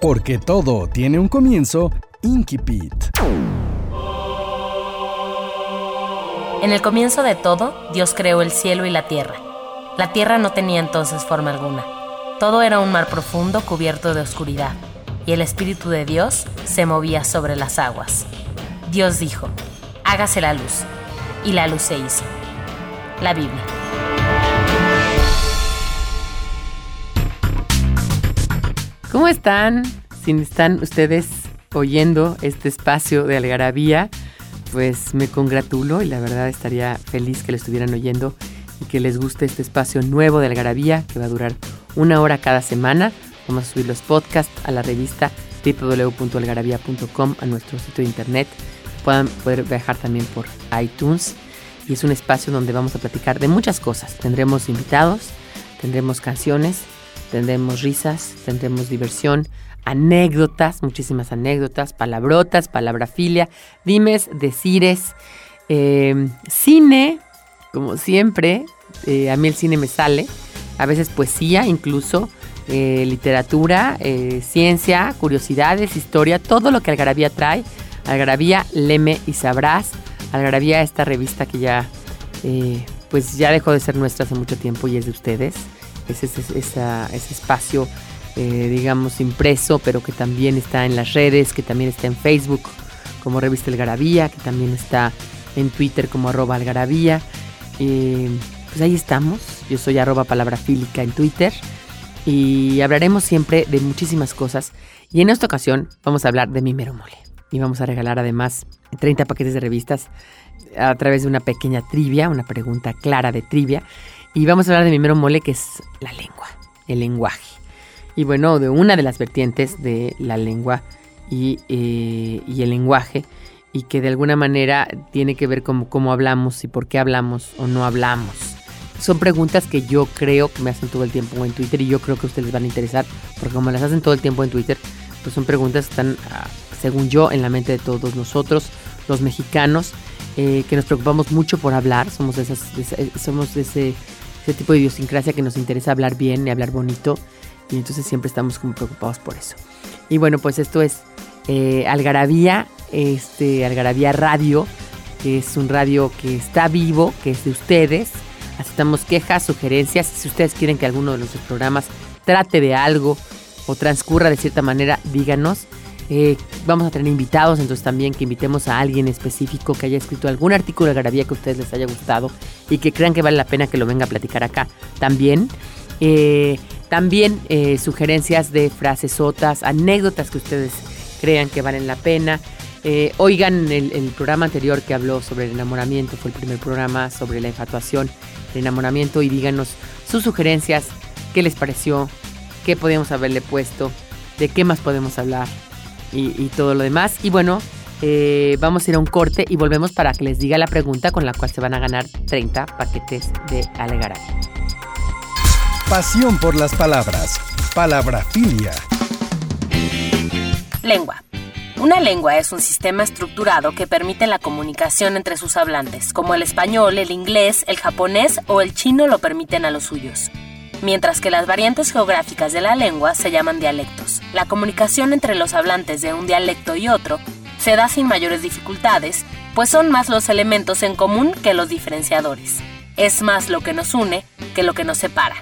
Porque todo tiene un comienzo, Inkipit. En el comienzo de todo, Dios creó el cielo y la tierra. La tierra no tenía entonces forma alguna todo era un mar profundo cubierto de oscuridad, y el Espíritu de Dios se movía sobre las aguas. Dios dijo, hágase la luz, y la luz se hizo. La Biblia. ¿Cómo están? Si están ustedes oyendo este espacio de algarabía, pues me congratulo y la verdad estaría feliz que lo estuvieran oyendo y que les guste este espacio nuevo de algarabía que va a durar una hora cada semana. Vamos a subir los podcasts a la revista www.algarabia.com, a nuestro sitio de internet. Puedan poder viajar también por iTunes. Y es un espacio donde vamos a platicar de muchas cosas. Tendremos invitados, tendremos canciones, tendremos risas, tendremos diversión, anécdotas, muchísimas anécdotas, palabrotas, palabrafilia, dimes, decires, eh, cine, como siempre. Eh, a mí el cine me sale a veces poesía incluso, eh, literatura, eh, ciencia, curiosidades, historia, todo lo que Algarabía trae. Algarabía, leme y sabrás. Algarabía, esta revista que ya, pues ya dejó de ser nuestra hace mucho tiempo y es de ustedes. Es ese, ese espacio, digamos, impreso, pero que también está en las redes, que también está en Facebook como revista Algarabía, que también está en Twitter como arroba Algarabía pues ahí estamos. Yo soy arroba palabra fílica en Twitter y hablaremos siempre de muchísimas cosas. Y en esta ocasión vamos a hablar de mi mero mole. Y vamos a regalar además 30 paquetes de revistas a través de una pequeña trivia, una pregunta clara de trivia. Y vamos a hablar de mi mero mole que es la lengua, el lenguaje. Y bueno, de una de las vertientes de la lengua y, eh, y el lenguaje y que de alguna manera tiene que ver con cómo hablamos y por qué hablamos o no hablamos son preguntas que yo creo que me hacen todo el tiempo en Twitter y yo creo que a ustedes van a interesar, porque como las hacen todo el tiempo en Twitter, pues son preguntas que están, ah, según yo, en la mente de todos nosotros, los mexicanos, eh, que nos preocupamos mucho por hablar, somos de, esas, somos de ese, ese, tipo de idiosincrasia que nos interesa hablar bien y hablar bonito, y entonces siempre estamos como preocupados por eso. Y bueno, pues esto es eh, Algarabía, este, Algarabía Radio, que es un radio que está vivo, que es de ustedes, Aceptamos quejas, sugerencias. Si ustedes quieren que alguno de nuestros programas trate de algo o transcurra de cierta manera, díganos. Eh, vamos a tener invitados, entonces también que invitemos a alguien específico que haya escrito algún artículo de garabía que a ustedes les haya gustado y que crean que vale la pena que lo venga a platicar acá. También, eh, también eh, sugerencias de frases sotas, anécdotas que ustedes crean que valen la pena. oigan el, el programa anterior que habló sobre el enamoramiento, fue el primer programa sobre la infatuación enamoramiento y díganos sus sugerencias, qué les pareció, qué podíamos haberle puesto, de qué más podemos hablar y, todo lo demás. Y bueno, eh, vamos a ir a un corte y volvemos para que les diga la pregunta con la cual se van a ganar 30 paquetes de Alegará. Pasión por las palabras. Palabrafilia. Lengua. Una lengua es un sistema estructurado que permite la comunicación entre sus hablantes, como el español, el inglés, el japonés o el chino lo permiten a los suyos. Mientras que las variantes geográficas de la lengua se llaman dialectos. La comunicación entre los hablantes de un dialecto y otro se da sin mayores dificultades, pues son más los elementos en común que los diferenciadores. Es más lo que nos une que lo que nos separa.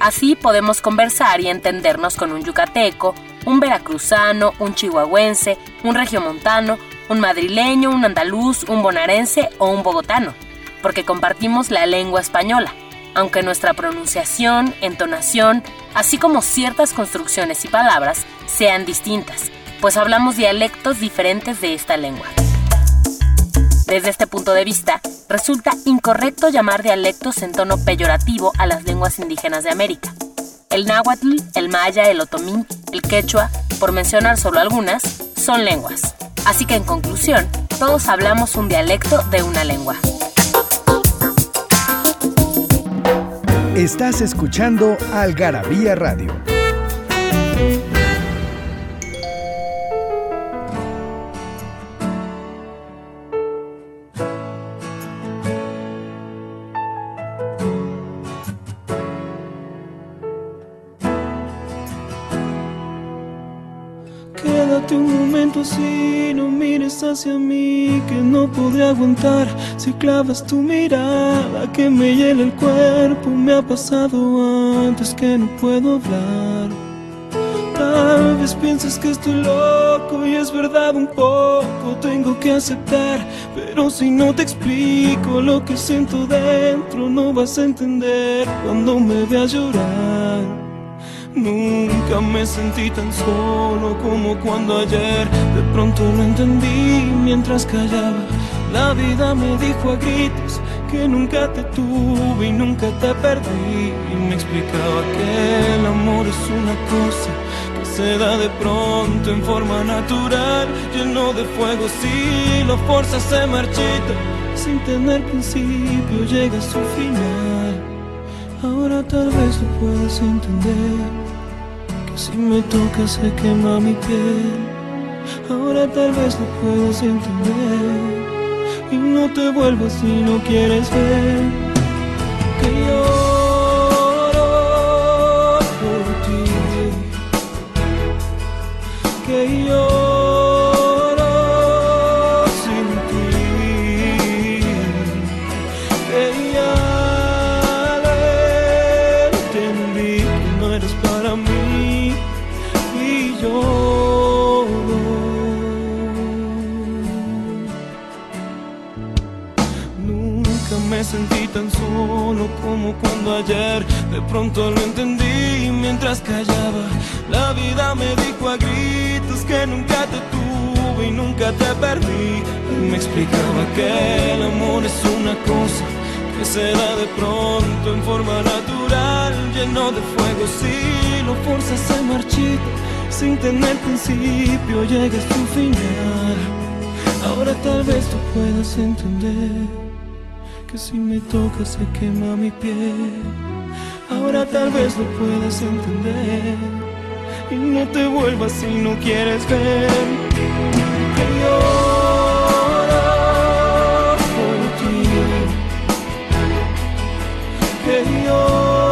Así podemos conversar y entendernos con un yucateco, un veracruzano, un chihuahuense, un regiomontano, un madrileño, un andaluz, un bonaerense o un bogotano, porque compartimos la lengua española, aunque nuestra pronunciación, entonación, así como ciertas construcciones y palabras sean distintas, pues hablamos dialectos diferentes de esta lengua. Desde este punto de vista, resulta incorrecto llamar dialectos en tono peyorativo a las lenguas indígenas de América, el náhuatl, el maya, el otomí, el quechua, por mencionar solo algunas, son lenguas. Así que en conclusión, todos hablamos un dialecto de una lengua. Estás escuchando Algarabía Radio. Hacia mí, que no podré aguantar si clavas tu mirada que me hiela el cuerpo. Me ha pasado antes que no puedo hablar. Tal vez pienses que estoy loco y es verdad un poco, tengo que aceptar, pero si no te explico lo que siento dentro, no vas a entender cuando me veas llorar. Nunca me sentí tan solo como cuando ayer de pronto lo entendí mientras callaba. La vida me dijo a gritos que nunca te tuve y nunca te perdí. Y me explicaba que el amor es una cosa que se da de pronto en forma natural, lleno de fuego. Si lo fuerza se marchita, sin tener principio llega a su final. Ahora tal vez lo puedas entender. Si me tocas se quema mi piel. Ahora tal vez lo puedas entender. Y no te vuelvas si no quieres ver. Que lloro como cuando ayer de pronto lo entendí mientras callaba. La vida me dijo a gritos que nunca te tuve y nunca te perdí. Me explicaba que el amor es una cosa que se da de pronto en forma natural, lleno de fuego. Si lo fuerzas se marchita, sin tener principio, llega a su final. Ahora tal vez tú puedas entender que si me tocas se quema mi piel. Ahora tal vez lo puedas entender y no te vuelvas si no quieres ver. Que lloro por ti, que lloro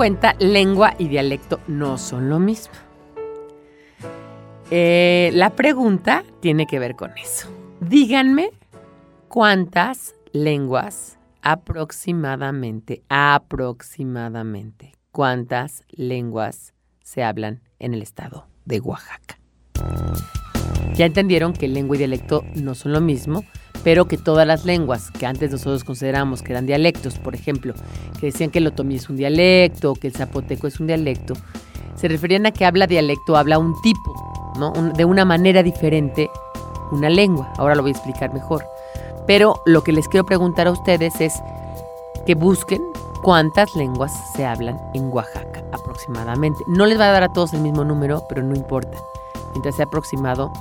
cuenta, lengua y dialecto no son lo mismo. Eh, la pregunta tiene que ver con eso. Díganme cuántas lenguas aproximadamente, aproximadamente, cuántas lenguas se hablan en el estado de Oaxaca. Ya entendieron que lengua y dialecto no son lo mismo, pero que todas las lenguas que antes nosotros consideramos que eran dialectos, por ejemplo, que decían que el otomí es un dialecto, que el zapoteco es un dialecto, se referían a que habla dialecto, habla un tipo, ¿no? De una manera diferente una lengua. Ahora lo voy a explicar mejor. Pero lo que les quiero preguntar a ustedes es que busquen cuántas lenguas se hablan en Oaxaca aproximadamente. No les va a dar a todos el mismo número, pero no importa. mientras sea aproximado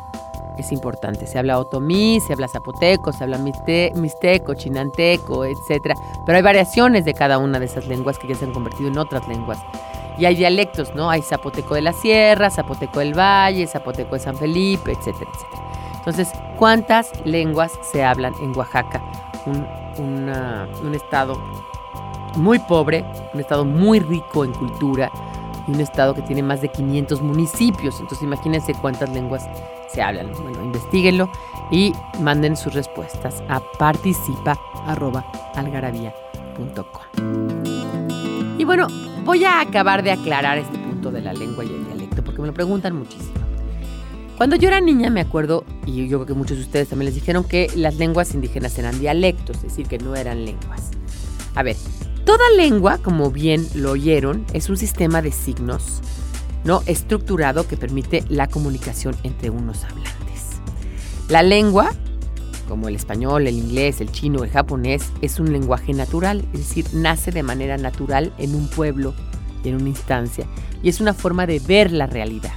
es importante. Se habla otomí, se habla zapoteco, se habla mixteco, chinanteco, etc. Pero hay variaciones de cada una de esas lenguas que ya se han convertido en otras lenguas. Y hay dialectos, ¿no? Hay zapoteco de la sierra, zapoteco del valle, zapoteco de San Felipe, etcétera, etcétera. Entonces, ¿cuántas lenguas se hablan en Oaxaca? Un, un estado muy pobre, un estado muy rico en cultura un estado que tiene más de 500 municipios. Entonces, imagínense cuántas lenguas se hablan. Bueno, investiguenlo y manden sus respuestas a participa.algarabía.com. Y bueno, voy a acabar de aclarar este punto de la lengua y el dialecto, porque me lo preguntan muchísimo. Cuando yo era niña me acuerdo, y yo creo que muchos de ustedes también les dijeron que las lenguas indígenas eran dialectos, es decir, que no eran lenguas. A ver, toda lengua, como bien lo oyeron, es un sistema de signos ¿no? estructurado que permite la comunicación entre unos hablantes. La lengua, como el español, el inglés, el chino, el japonés, es un lenguaje natural, es decir, nace de manera natural en un pueblo y en una instancia, y es una forma de ver la realidad,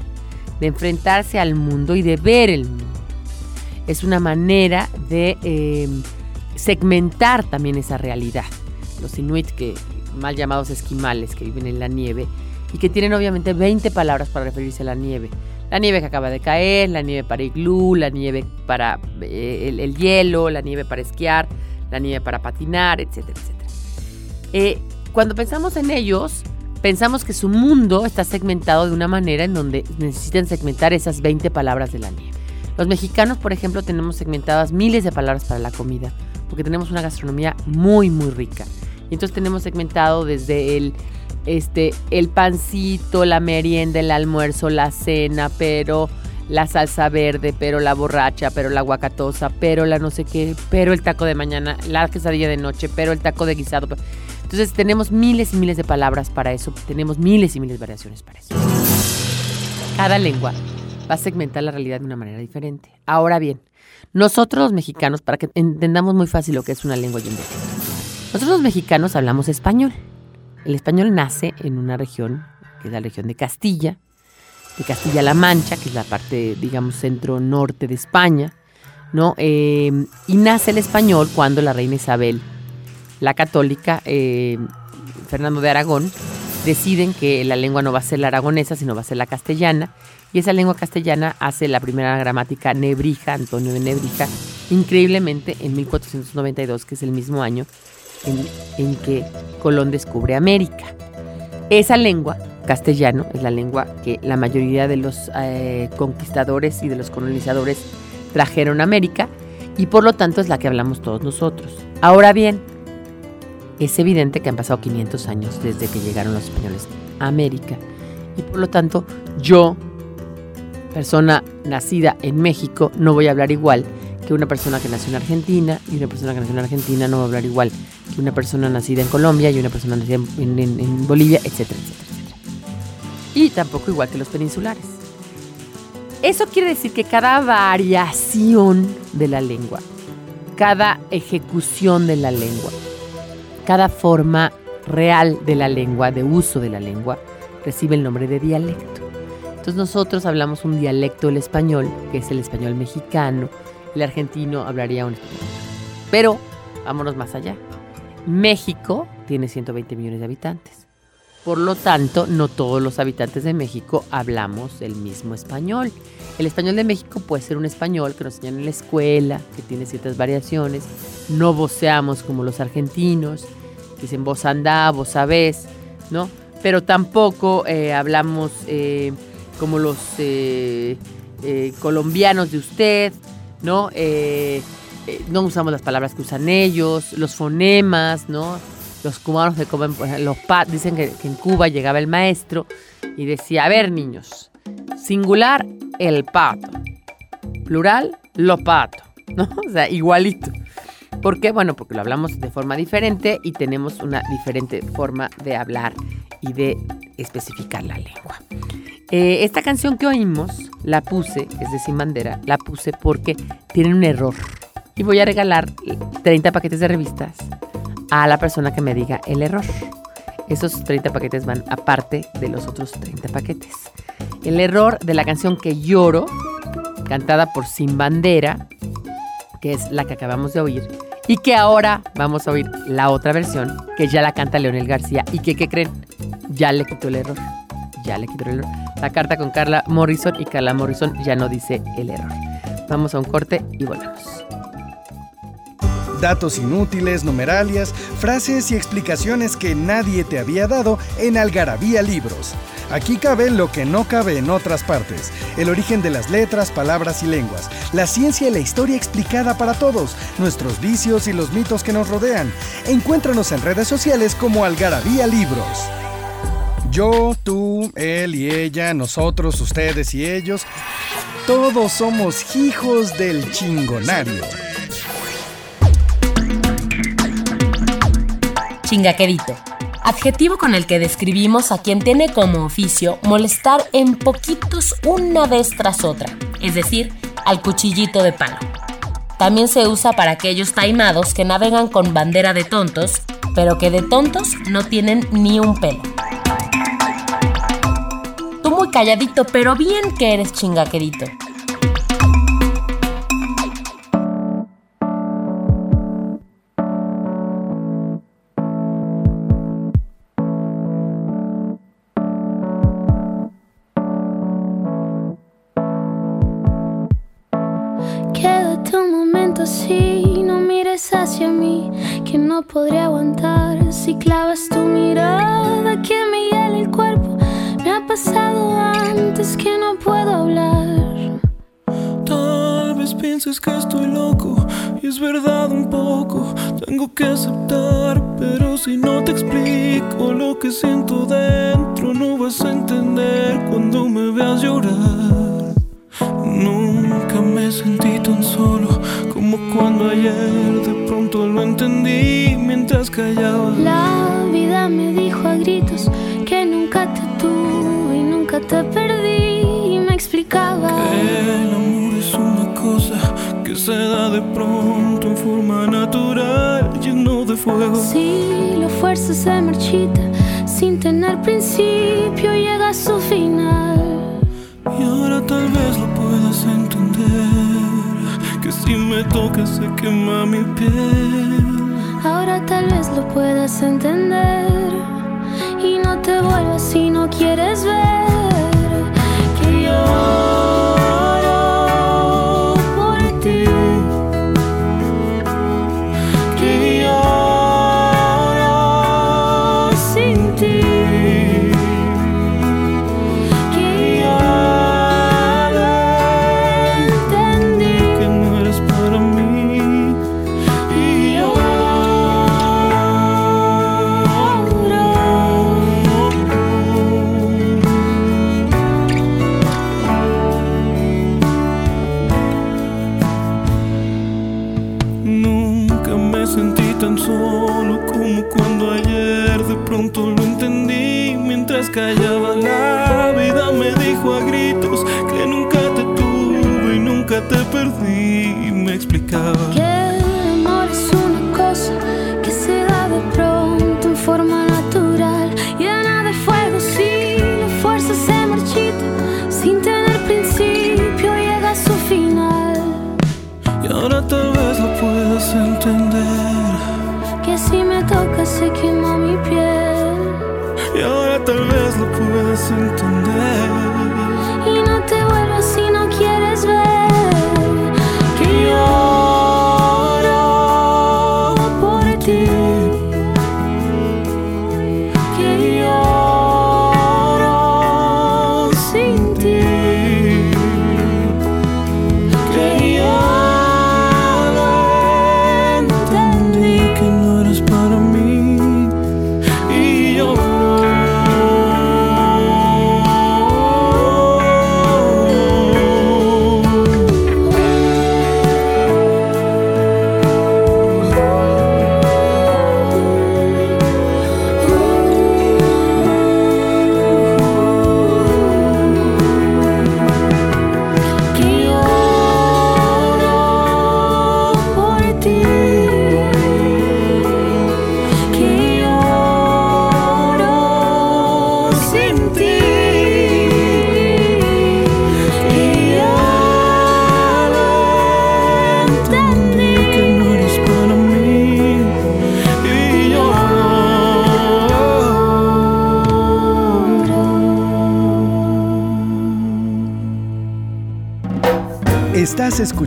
de enfrentarse al mundo y de ver el mundo. Es una manera de eh, segmentar también esa realidad. Los inuit, que mal llamados esquimales, que viven en la nieve, y que tienen obviamente 20 palabras para referirse a la nieve. La nieve que acaba de caer, la nieve para iglú, la nieve para eh, el, hielo, la nieve para esquiar, la nieve para patinar, etcétera, etcétera. Eh, cuando pensamos en ellos, pensamos que su mundo está segmentado de una manera en donde necesitan segmentar esas 20 palabras de la nieve. Los mexicanos, por ejemplo, tenemos segmentadas miles de palabras para la comida, porque tenemos una gastronomía muy, muy rica. Y entonces tenemos segmentado desde el este, el pancito, la merienda, el almuerzo, la cena, pero la salsa verde, pero la borracha, pero la guacatosa, pero la no sé qué, pero el taco de mañana, la quesadilla de noche, pero el taco de guisado. Entonces tenemos miles y miles de palabras para eso, tenemos miles y miles de variaciones para eso. Cada lengua va a segmentar la realidad de una manera diferente. Ahora bien, nosotros los mexicanos, para que entendamos muy fácil lo que es una lengua y un nosotros los mexicanos hablamos español. El español nace en una región, que es la región de Castilla, de Castilla-La Mancha, que es la parte, digamos, centro-norte de España, ¿no? Em, y nace el español cuando la reina Isabel, la católica, em, Fernando de Aragón, deciden que la lengua no va a ser la aragonesa, sino va a ser la castellana. Y esa lengua castellana hace la primera gramática Nebrija, Antonio de Nebrija, increíblemente en 1492, que es el mismo año en, que Colón descubre América. Esa lengua, castellano, es la lengua que la mayoría de los eh, conquistadores y de los colonizadores trajeron a América y por lo tanto es la que hablamos todos nosotros. Ahora bien, es evidente que han pasado 500 años desde que llegaron los españoles a América y por lo tanto yo, persona nacida en México, no voy a hablar igual que una persona que nació en Argentina y una persona que nació en Argentina no va a hablar igual que una persona nacida en Colombia y una persona nacida en, Bolivia, etcétera, etcétera, etcétera. Y tampoco igual que los peninsulares. Eso quiere decir que cada variación de la lengua, cada ejecución de la lengua, cada forma real de la lengua, de uso de la lengua, recibe el nombre de dialecto. Entonces nosotros hablamos un dialecto del español, que es el español mexicano, el argentino hablaría un español. Pero vámonos más allá. México tiene 120 millones de habitantes. Por lo tanto, no todos los habitantes de México hablamos el mismo español. El español de México puede ser un español que nos enseñan en la escuela, que tiene ciertas variaciones. No voceamos como los argentinos, dicen vos andá, vos sabés, ¿no? Pero tampoco eh, hablamos eh, como los eh, colombianos de usted, ¿no? Eh, eh, no usamos las palabras que usan ellos, los fonemas, ¿no? Los cubanos se comen, los pat, dicen que, en Cuba llegaba el maestro y decía, a ver niños, singular el pato, plural los patos, ¿no? O sea, igualito. ¿Por qué? Bueno, porque lo hablamos de forma diferente y tenemos una diferente forma de hablar y de especificar la lengua. Eh, esta canción que oímos la puse, es de Sin Bandera, la puse porque tiene un error. Y voy a regalar 30 paquetes de revistas a la persona que me diga el error. Esos 30 paquetes van aparte de los otros 30 paquetes. el error de la canción que lloro, cantada por Sin Bandera, que es la que acabamos de oír, y que ahora vamos a oír la otra versión, que ya la canta Leonel García, y que, ¿qué creen? Ya le quitó el error. Ya le quitó el error. La carta con Carla Morrison y Carla Morrison ya no dice el error. Vamos a un corte y volvemos. Datos inútiles, numeralias, frases y explicaciones que nadie te había dado en Algarabía Libros. Aquí cabe lo que no cabe en otras partes, el origen de las letras, palabras y lenguas, la ciencia y la historia explicada para todos, nuestros vicios y los mitos que nos rodean. Encuéntranos en redes sociales como Algarabía Libros. Yo, tú, él y ella, nosotros, ustedes y ellos, todos somos hijos del chingonario. Chingaquerito adjetivo con el que describimos a quien tiene como oficio molestar en poquitos una vez tras otra, es decir, al cuchillito de palo. También se usa para aquellos taimados que navegan con bandera de tontos, pero que de tontos no tienen ni un pelo. Tú muy calladito, pero bien que eres chingaquerito. No podría aguantar si clavas tu mirada que me hiela el cuerpo. Me ha pasado antes que no puedo hablar. Tal vez pienses que estoy loco y es verdad un poco. Tengo que aceptar, pero si no te explico lo que siento dentro, no vas a entender cuando me veas llorar. Nunca me sentí tan solo como cuando ayer de pronto lo entendí mientras callaba. La vida me dijo a gritos que nunca te tuve y nunca te perdí y me explicaba que el amor es una cosa que se da de pronto en forma natural, lleno de fuego. Si lo fuerza se marchita sin tener principio llega a su final. Y ahora si me tocas se quema mi piel. Ahora tal vez lo puedas entender y no te vuelvas si no quieres ver que yo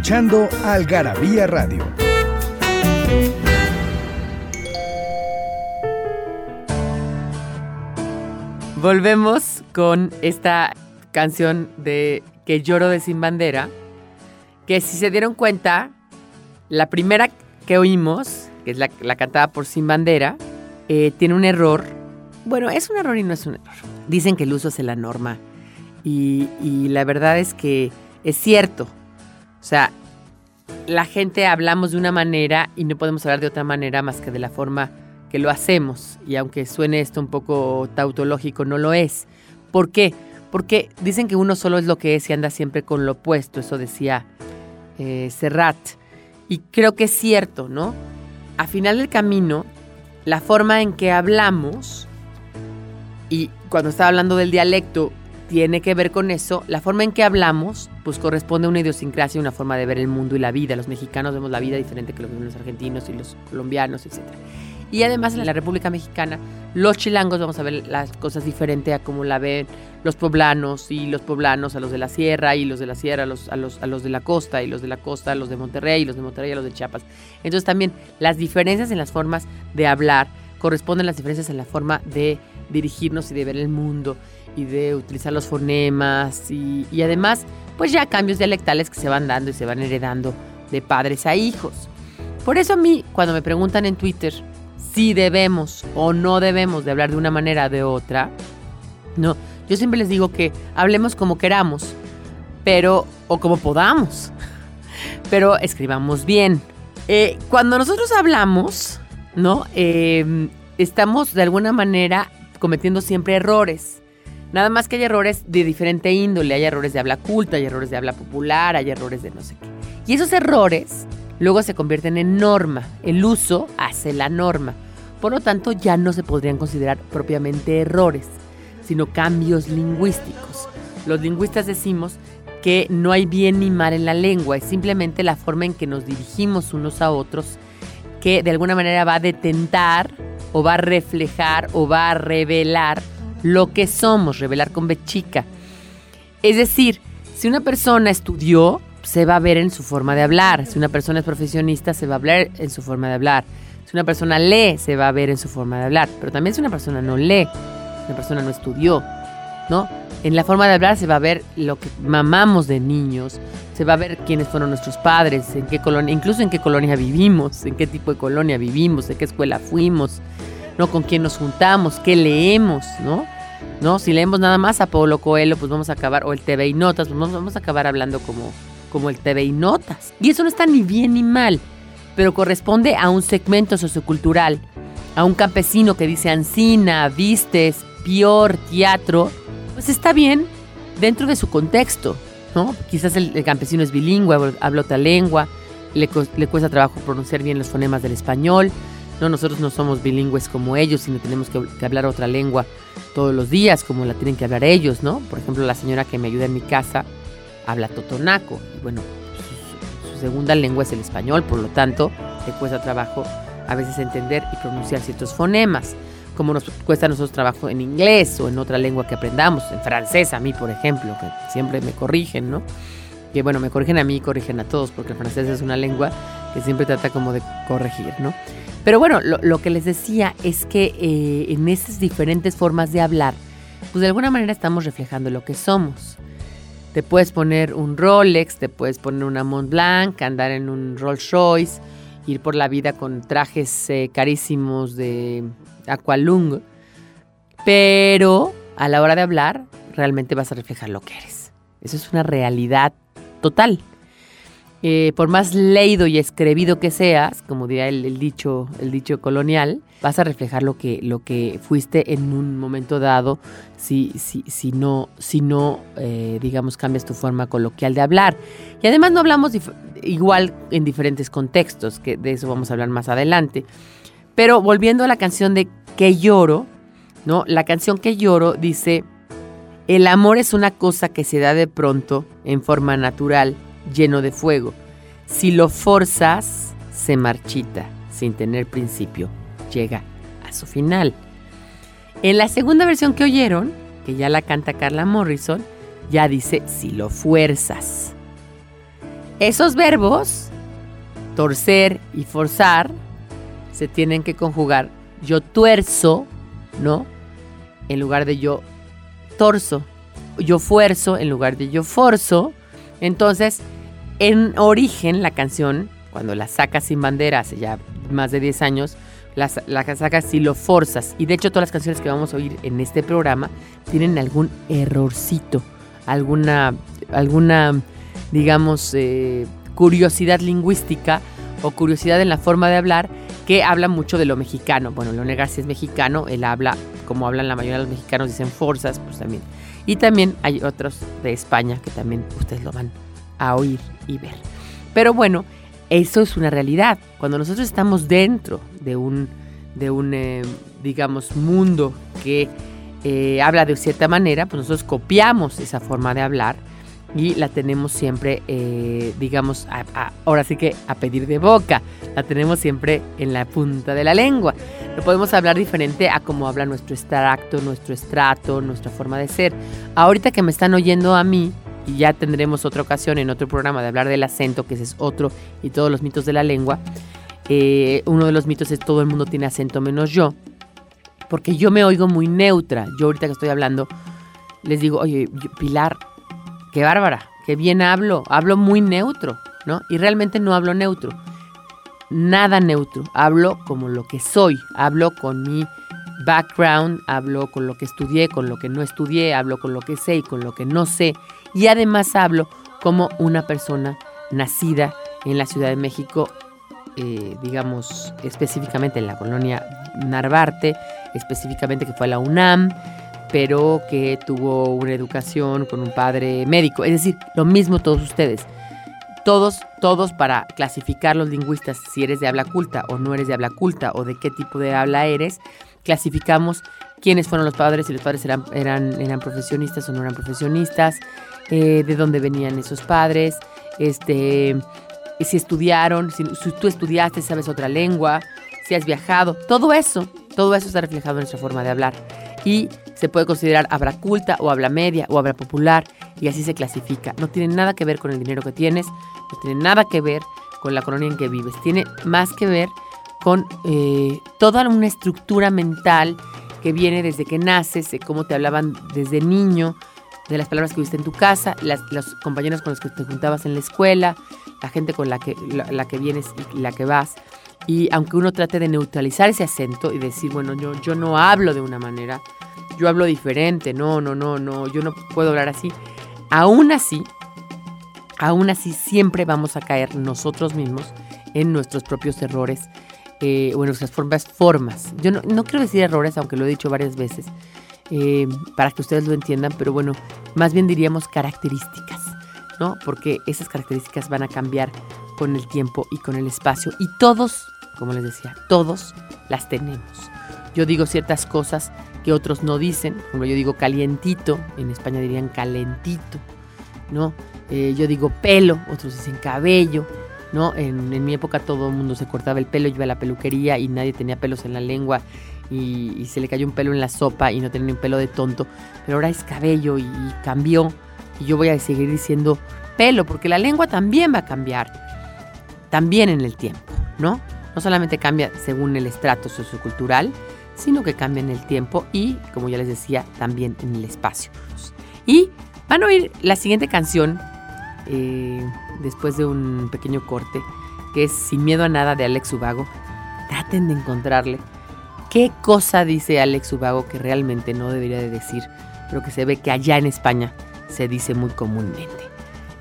escuchando Algarabía Radio. Volvemos con esta canción de Que lloro de Sin Bandera, que si se dieron cuenta, la primera que oímos, que es la, cantada por Sin Bandera, eh, tiene un error. Bueno, es un error y no es un error. Dicen que el uso es la norma. Y la verdad es que es cierto. O sea, la gente hablamos de una manera y no podemos hablar de otra manera más que de la forma que lo hacemos. Y aunque suene esto un poco tautológico, no lo es. ¿Por qué? Porque dicen que uno solo es lo que es y anda siempre con lo opuesto. Eso decía eh, Serrat. Y creo que es cierto, ¿no? A final del camino, la forma en que hablamos, y cuando estaba hablando del dialecto, tiene que ver con eso, la forma en que hablamos, pues corresponde a una idiosincrasia, una forma de ver el mundo y la vida. Los mexicanos vemos la vida diferente que los argentinos y los colombianos, etc. Y además en la República Mexicana, los chilangos vamos a ver las cosas diferentes a como la ven los poblanos y los poblanos a los de la sierra y los de la sierra a los, a los, a los de la costa y los de la costa a los de Monterrey y los de Monterrey a los de Chiapas. Entonces también las diferencias en las formas de hablar corresponden a las diferencias en la forma de dirigirnos y de ver el mundo y de utilizar los fonemas y, y además pues ya cambios dialectales que se van dando y se van heredando de padres a hijos. Por eso a mí cuando me preguntan en Twitter si debemos o no debemos de hablar de una manera o de otra, no, yo siempre les digo que hablemos como queramos, pero o como podamos, pero escribamos bien. Eh, cuando nosotros hablamos, ¿no? Eh, estamos de alguna manera cometiendo siempre errores. Nada más que hay errores de diferente índole. Hay errores de habla culta, hay errores de habla popular, hay errores de no sé qué. Y esos errores luego se convierten en norma. El uso hace la norma. Por lo tanto, ya no se podrían considerar propiamente errores, sino cambios lingüísticos. Los lingüistas decimos que no hay bien ni mal en la lengua, es simplemente la forma en que nos dirigimos unos a otros que de alguna manera va a detentar o va a reflejar o va a revelar lo que somos, revelar con B chica. Es decir, si una persona estudió, se va a ver en su forma de hablar. Si una persona es profesionista, se va a hablar en su forma de hablar. Si una persona lee, se va a ver en su forma de hablar. Pero también si una persona no lee, una persona no estudió, ¿no? En la forma de hablar se va a ver lo que mamamos de niños, se va a ver quiénes fueron nuestros padres, en qué colonia, incluso en qué colonia vivimos, en qué tipo de colonia vivimos, en qué escuela fuimos, ¿no? Con quién nos juntamos, qué leemos, ¿no? ¿No? Si leemos nada más a Pablo Coelho, pues vamos a acabar, o el TV y Notas, pues vamos a acabar hablando como, como el TV y Notas. Y eso no está ni bien ni mal, pero corresponde a un segmento sociocultural, a un campesino que dice Ancina, Vistes, Pior, Teatro, pues está bien dentro de su contexto, ¿no? Quizás el, campesino es bilingüe, habla otra lengua, le, le, cuesta trabajo pronunciar bien los fonemas del español, ¿no? Nosotros no somos bilingües como ellos, sino tenemos que, que, hablar otra lengua todos los días, como la tienen que hablar ellos, ¿no? Por ejemplo, la señora que me ayuda en mi casa habla totonaco, y bueno, su, su segunda lengua es el español, por lo tanto, le cuesta trabajo a veces entender y pronunciar ciertos fonemas como nos cuesta a nosotros trabajo en inglés o en otra lengua que aprendamos, en francés a mí, por ejemplo, que siempre me corrigen, ¿no? Que bueno, me corrigen a mí y corrigen a todos, porque el francés es una lengua que siempre trata como de corregir, ¿no? Pero bueno, lo, que les decía es que eh, en esas diferentes formas de hablar, pues de alguna manera estamos reflejando lo que somos. Te puedes poner un Rolex, te puedes poner una Mont Blanc, andar en un Rolls Royce, ir por la vida con trajes eh, carísimos de Aqualung, pero a la hora de hablar realmente vas a reflejar lo que eres. Eso es una realidad total. Eh, por más leído y escribido que seas, como diría el, dicho, colonial, vas a reflejar lo que, lo que fuiste en un momento dado si, si, si no, si no eh, digamos, cambias tu forma coloquial de hablar. Y además no hablamos igual en diferentes contextos, de eso vamos a hablar más adelante. Pero volviendo a la canción de Que lloro, ¿no? La canción Que lloro dice, el amor es una cosa que se da de pronto, en forma natural, lleno de fuego. Si lo forzas, se marchita, sin tener principio. Llega a su final. En la segunda versión que oyeron, que ya la canta Carla Morrison, ya dice si lo fuerzas. Esos verbos, torcer y forzar, se tienen que conjugar. Yo tuerzo, ¿no? En lugar de yo torso. Yo fuerzo en lugar de yo forzo. Entonces, en origen, la canción, cuando la sacas sin bandera hace ya más de 10 años, la, la sacas y lo forzas. Y de hecho, todas las canciones que vamos a oír en este programa tienen algún errorcito, alguna, alguna digamos, eh, curiosidad lingüística o curiosidad en la forma de hablar que habla mucho de lo mexicano. Bueno, Leone García es mexicano, él habla, como hablan la mayoría de los mexicanos, dicen forzas, pues también. Y también hay otros de España que también ustedes lo van a oír y ver. Pero bueno, eso es una realidad. Cuando nosotros estamos dentro de un, de un eh, digamos, mundo que eh, habla de cierta manera, pues nosotros copiamos esa forma de hablar y la tenemos siempre, eh, digamos, ahora sí que a pedir de boca, la tenemos siempre en la punta de la lengua. No podemos hablar diferente a cómo habla nuestro extracto, nuestro estrato, nuestra forma de ser. Ahorita que me están oyendo a mí, y ya tendremos otra ocasión en otro programa de hablar del acento, que ese es otro, y todos los mitos de la lengua, eh, uno de los mitos es todo el mundo tiene acento menos yo, porque yo me oigo muy neutra. Yo ahorita que estoy hablando, les digo, oye, Pilar, qué bárbara, qué bien hablo, hablo muy neutro, ¿no? Y realmente no hablo neutro, nada neutro, hablo como lo que soy, hablo con mi background, hablo con lo que estudié, con lo que no estudié, hablo con lo que sé y con lo que no sé, y además hablo como una persona nacida en la Ciudad de México, eh, digamos específicamente en la colonia Narvarte, específicamente que fue a la UNAM, pero que tuvo una educación con un padre médico. Es decir, lo mismo todos ustedes. Todos, todos para clasificar los lingüistas si eres de habla culta o no eres de habla culta o de qué tipo de habla eres, clasificamos quiénes fueron los padres, si los padres eran, eran, eran profesionistas o no eran profesionistas, eh, de dónde venían esos padres, este, si estudiaron, si, si tú estudiaste, sabes otra lengua, si has viajado, todo eso, todo eso está reflejado en nuestra forma de hablar y se puede considerar habla culta o habla media o habla popular y así se clasifica. No tiene nada que ver con el dinero que tienes, no tiene nada que ver con la colonia en que vives, tiene más que ver con eh, toda una estructura mental que viene desde que naces, de cómo te hablaban desde niño, de las palabras que viste en tu casa, las, los compañeros con los que te juntabas en la escuela, la gente con la que, la, que vienes y la que vas. Y aunque uno trate de neutralizar ese acento y decir, bueno, yo, yo no hablo de una manera, yo hablo diferente, no, no, no, no, yo no puedo hablar así. Aún así, aún así siempre vamos a caer nosotros mismos en nuestros propios errores eh, o en nuestras formas, formas. Yo no, no, quiero decir errores, aunque lo he dicho varias veces, eh, para que ustedes lo entiendan, pero bueno, más bien diríamos características, ¿no? Porque esas características van a cambiar con el tiempo y con el espacio y todos, como les decía, todos las tenemos. Yo digo ciertas cosas que otros no dicen. Como yo digo calientito, en España dirían calentito, ¿no? Eh, yo digo pelo, otros dicen cabello, ¿no? En, mi época todo el mundo se cortaba el pelo, iba a la peluquería y nadie tenía pelos en la lengua y, se le cayó un pelo en la sopa y no tenía un pelo de tonto. Pero ahora es cabello y, cambió y yo voy a seguir diciendo pelo porque la lengua también va a cambiar, también en el tiempo, ¿no? No solamente cambia según el estrato sociocultural, sino que cambia en el tiempo y, como ya les decía, también en el espacio. Y van a oír la siguiente canción eh, después de un pequeño corte, que es Sin miedo a nada de Alex Ubago. Traten de encontrarle qué cosa dice Alex Ubago que realmente no debería de decir, pero que se ve que allá en España se dice muy comúnmente.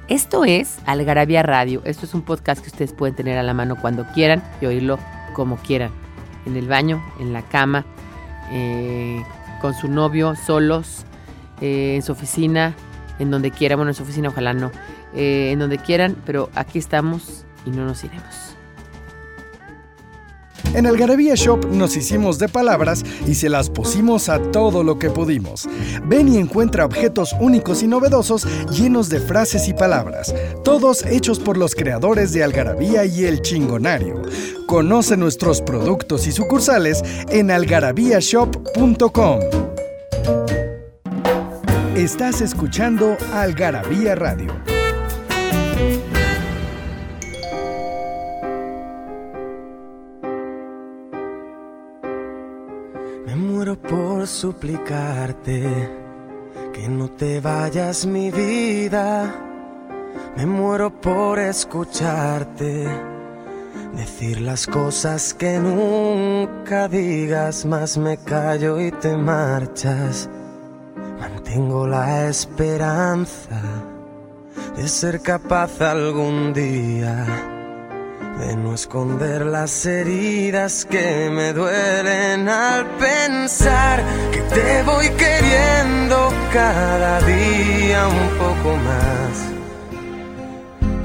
Esto es Algarabía Radio. Esto es un podcast que ustedes pueden tener a la mano cuando quieran y oírlo como quieran en el baño, en la cama, eh, con su novio, solos, eh, en su oficina, en donde quiera, bueno, en su oficina ojalá no, eh, en donde quieran, pero aquí estamos y no nos iremos. En Algarabía Shop nos hicimos de palabras y se las pusimos a todo lo que pudimos. Ven y encuentra objetos únicos y novedosos llenos de frases y palabras, todos hechos por los creadores de Algarabía y El Chingonario. Conoce nuestros productos y sucursales en algarabíashop.com. Estás escuchando Algarabía Radio. Me muero por suplicarte que no te vayas mi vida. Me muero por escucharte decir las cosas que nunca digas, más me callo y te marchas. Mantengo la esperanza de ser capaz algún día de no esconder las heridas que me duelen al pensar que te voy queriendo cada día un poco más.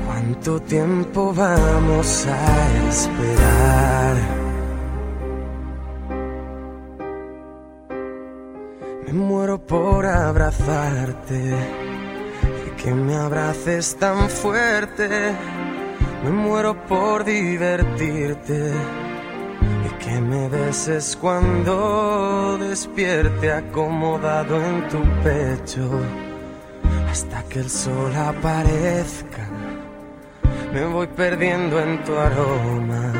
¿Cuánto tiempo vamos a esperar? Me muero por abrazarte que me abraces tan fuerte me muero por divertirte y que me beses cuando despierte acomodado en tu pecho hasta que el sol aparezca. Me voy perdiendo en tu aroma.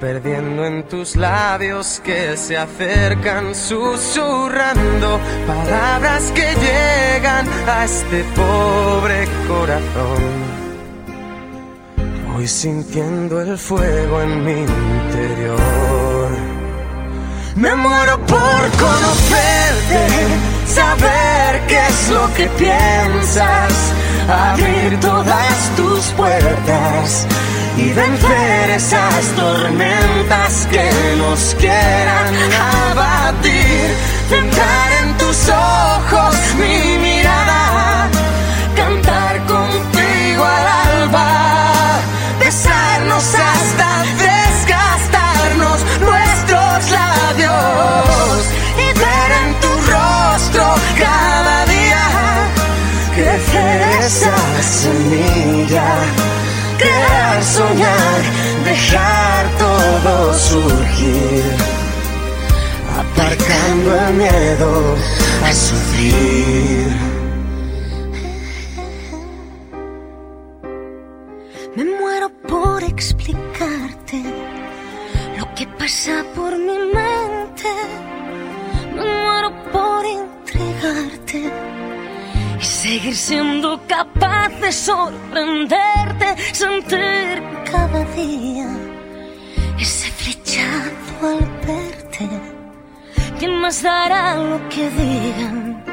Perdiendo en tus labios que se acercan susurrando palabras que llegan a este pobre corazón. Voy sintiendo el fuego en mi interior. Me muero por conocerte, saber qué es lo que piensas, abrir todas tus puertas y vencer esas tormentas que nos quieran abatir. Centrar en tus ojos mi dejar todo surgir, aparcando el miedo a sufrir. explicarte lo que pasa por mi mente. Me muero por entregarte seguir siendo capaz de sorprenderte, sentir cada día ese flechazo al verte. ¿Quién más dará lo que digan?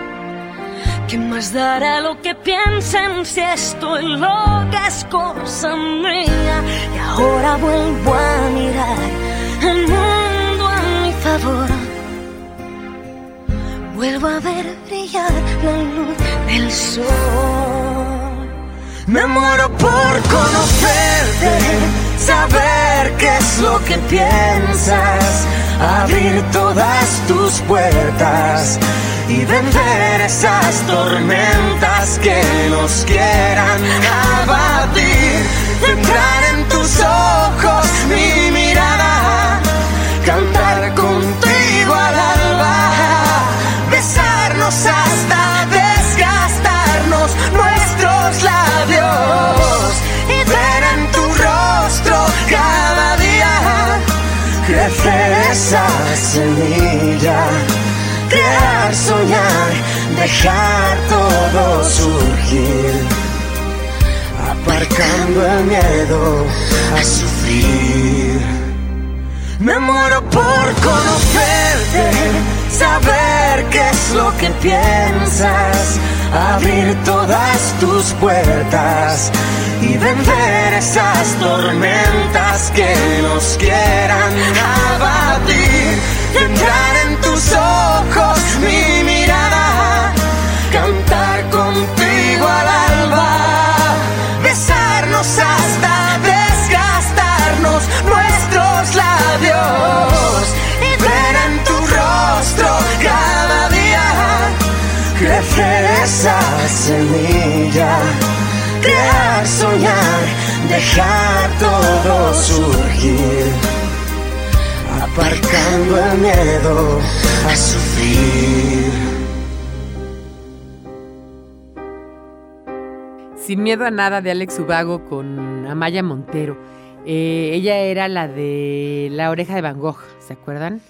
¿Quién más dará lo que piensen si estoy loca es cosa mía? Y ahora vuelvo a mirar el Vuelvo a ver brillar la luz del sol. Me muero por conocerte, saber qué es lo que piensas, abrir todas tus puertas y vencer esas tormentas que nos quieran abatir. Entrar en tus ojos mi semilla crear, soñar, dejar todo surgir, aparcando el miedo a sufrir. Me muero por conocerte, saber qué es lo que piensas, abrir todas tus puertas y vencer esas tormentas que nos quieran abatir, entrar en tus ojos mi mirada, cantar contigo al alba, besarnos hasta desgastarnos nuestros labios. Y ver en tu rostro cada día crecer esa semilla, soñar, dejar todo surgir aparcando el miedo a sufrir. Sin miedo a nada de Alex Ubago con Amaya Montero. Eh, ella era la de La oreja de Van Gogh, ¿se acuerdan?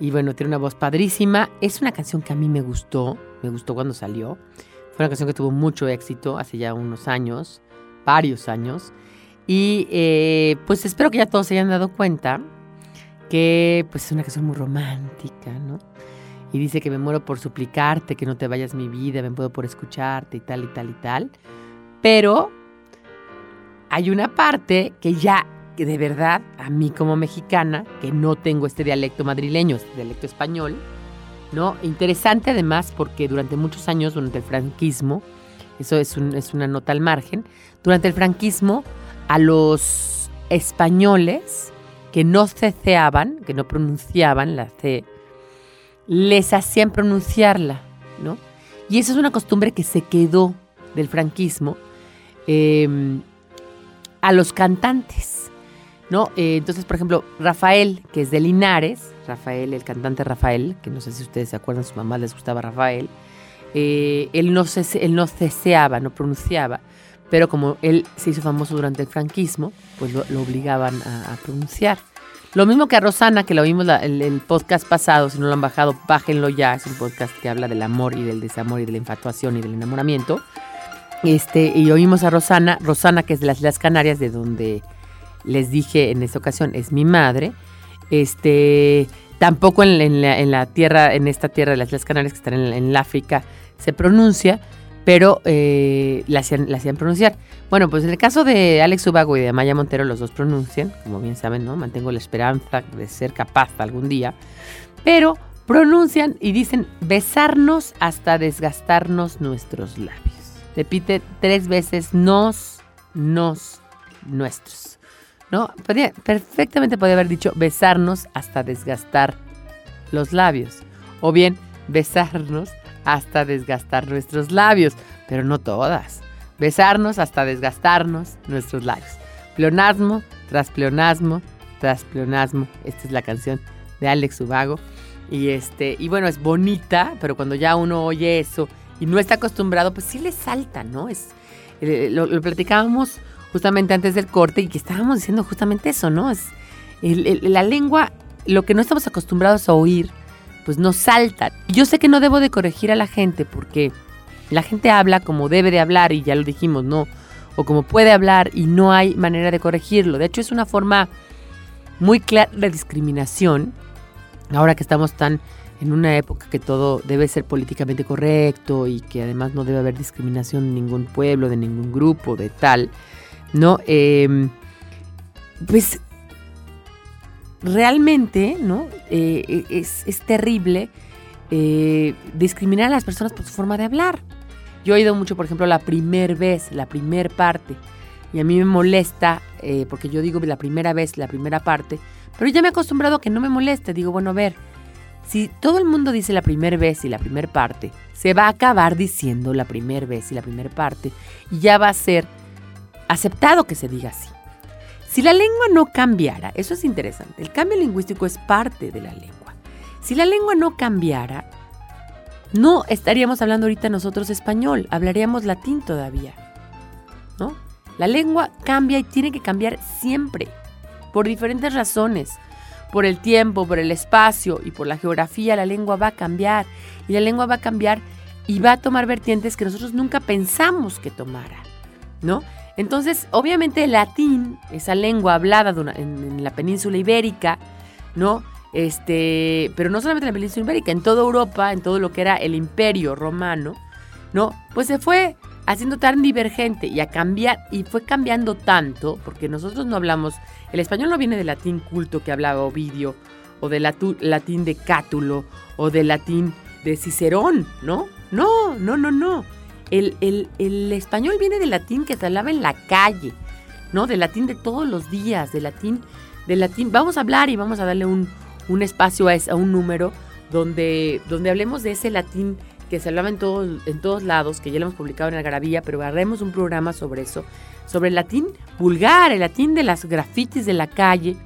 Y bueno, tiene una voz padrísima. Es una canción que a mí me gustó, me gustó cuando salió. Fue una canción que tuvo mucho éxito hace ya unos años, varios años. Y eh, pues espero que ya todos se hayan dado cuenta que pues es una canción muy romántica, ¿no? Y dice que me muero por suplicarte, que no te vayas mi vida, me puedo por escucharte y tal y tal y tal. Pero hay una parte que ya, que de verdad, a mí como mexicana, que no tengo este dialecto madrileño, este dialecto español, ¿no? Interesante además porque durante muchos años, durante el franquismo, eso es, una nota al margen, durante el franquismo a los españoles que no ceceaban, que no pronunciaban la C, les hacían pronunciarla, ¿no? Y esa es una costumbre que se quedó del franquismo em, a los cantantes, ¿no? Eh, entonces, por ejemplo, Rafael, que es de Linares, Rafael, el cantante Rafael, que no sé si ustedes se acuerdan, su mamá les gustaba Rafael, eh, él, no él no ceseaba, no pronunciaba, pero como él se hizo famoso durante el franquismo, pues lo, obligaban a, pronunciar. Lo mismo que a Rosana, que lo vimos el, podcast pasado, si no lo han bajado, bájenlo ya, es un podcast que habla del amor y del desamor y de la infatuación y del enamoramiento. Este, y oímos a Rosana, Rosana que es de las Islas Canarias, de donde les dije en esta ocasión, es mi madre. Este, tampoco en, la, tierra, en esta tierra de las Islas Canarias que están en, el África, se pronuncia, pero eh, la, hacían, pronunciar. Bueno, pues en el caso de Alex Ubago y de Maya Montero, los dos pronuncian, como bien saben, ¿no? Mantengo la esperanza de ser capaz algún día, pero pronuncian y dicen besarnos hasta desgastarnos nuestros labios. Repite tres veces nos, nos, nuestros. ¿No? perfectamente podría haber dicho besarnos hasta desgastar los labios. O bien besarnos hasta desgastar nuestros labios, pero no todas. Besarnos hasta desgastarnos nuestros labios. Pleonasmo tras pleonasmo tras pleonasmo. Esta es la canción de Alex Ubago. Y, este, y bueno, es bonita, pero cuando ya uno oye eso y no está acostumbrado, pues sí le salta, ¿no? Es, eh, lo, platicábamos justamente antes del corte y que estábamos diciendo justamente eso, ¿no? Es la lengua, lo que no estamos acostumbrados a oír, pues no salta. Yo sé que no debo de corregir a la gente porque la gente habla como debe de hablar y ya lo dijimos, ¿no? O como puede hablar y no hay manera de corregirlo. De hecho es una forma muy clara de discriminación. Ahora que estamos tan en una época que todo debe ser políticamente correcto y que además no debe haber discriminación de ningún pueblo, de ningún grupo, de tal, ¿no? Em, pues realmente, ¿no? Eh, es, terrible eh, discriminar a las personas por su forma de hablar. Yo he oído mucho, por ejemplo, la primer vez, la primer parte, y a mí me molesta, eh, porque yo digo la primera vez, la primera parte, pero ya me he acostumbrado a que no me moleste. Digo, bueno, a ver, si todo el mundo dice la primera vez y la primera parte, se va a acabar diciendo la primera vez y la primera parte, y ya va a ser aceptado que se diga así. Si la lengua no cambiara, eso es interesante, el cambio lingüístico es parte de la lengua. Si la lengua no cambiara, no estaríamos hablando ahorita nosotros español, hablaríamos latín todavía. ¿No? La lengua cambia y tiene que cambiar siempre, por diferentes razones. Por el tiempo, por el espacio y por la geografía, la lengua va a cambiar. Y la lengua va a cambiar y va a tomar vertientes que nosotros nunca pensamos que tomara. ¿No? Entonces, obviamente el latín, esa lengua hablada en, la península ibérica, ¿no? Este, pero no solamente en la península ibérica, en toda Europa, en todo lo que era el imperio romano, ¿no? Pues se fue haciendo tan divergente y a cambiar, y fue cambiando tanto, porque nosotros no hablamos, el español no viene del latín culto que hablaba Ovidio, o del latín de Cátulo, o del latín de Cicerón, ¿no? No, no, no, no. El, español viene del latín que se hablaba en la calle, ¿no? Del latín de todos los días, del latín, del latín. Vamos a hablar y vamos a darle un, espacio a, a, un número donde, donde hablemos de ese latín que se hablaba en todos, en todos lados, que ya lo hemos publicado en Algarabía, pero haremos un programa sobre eso, sobre el latín vulgar, el latín de las grafitis de la calle.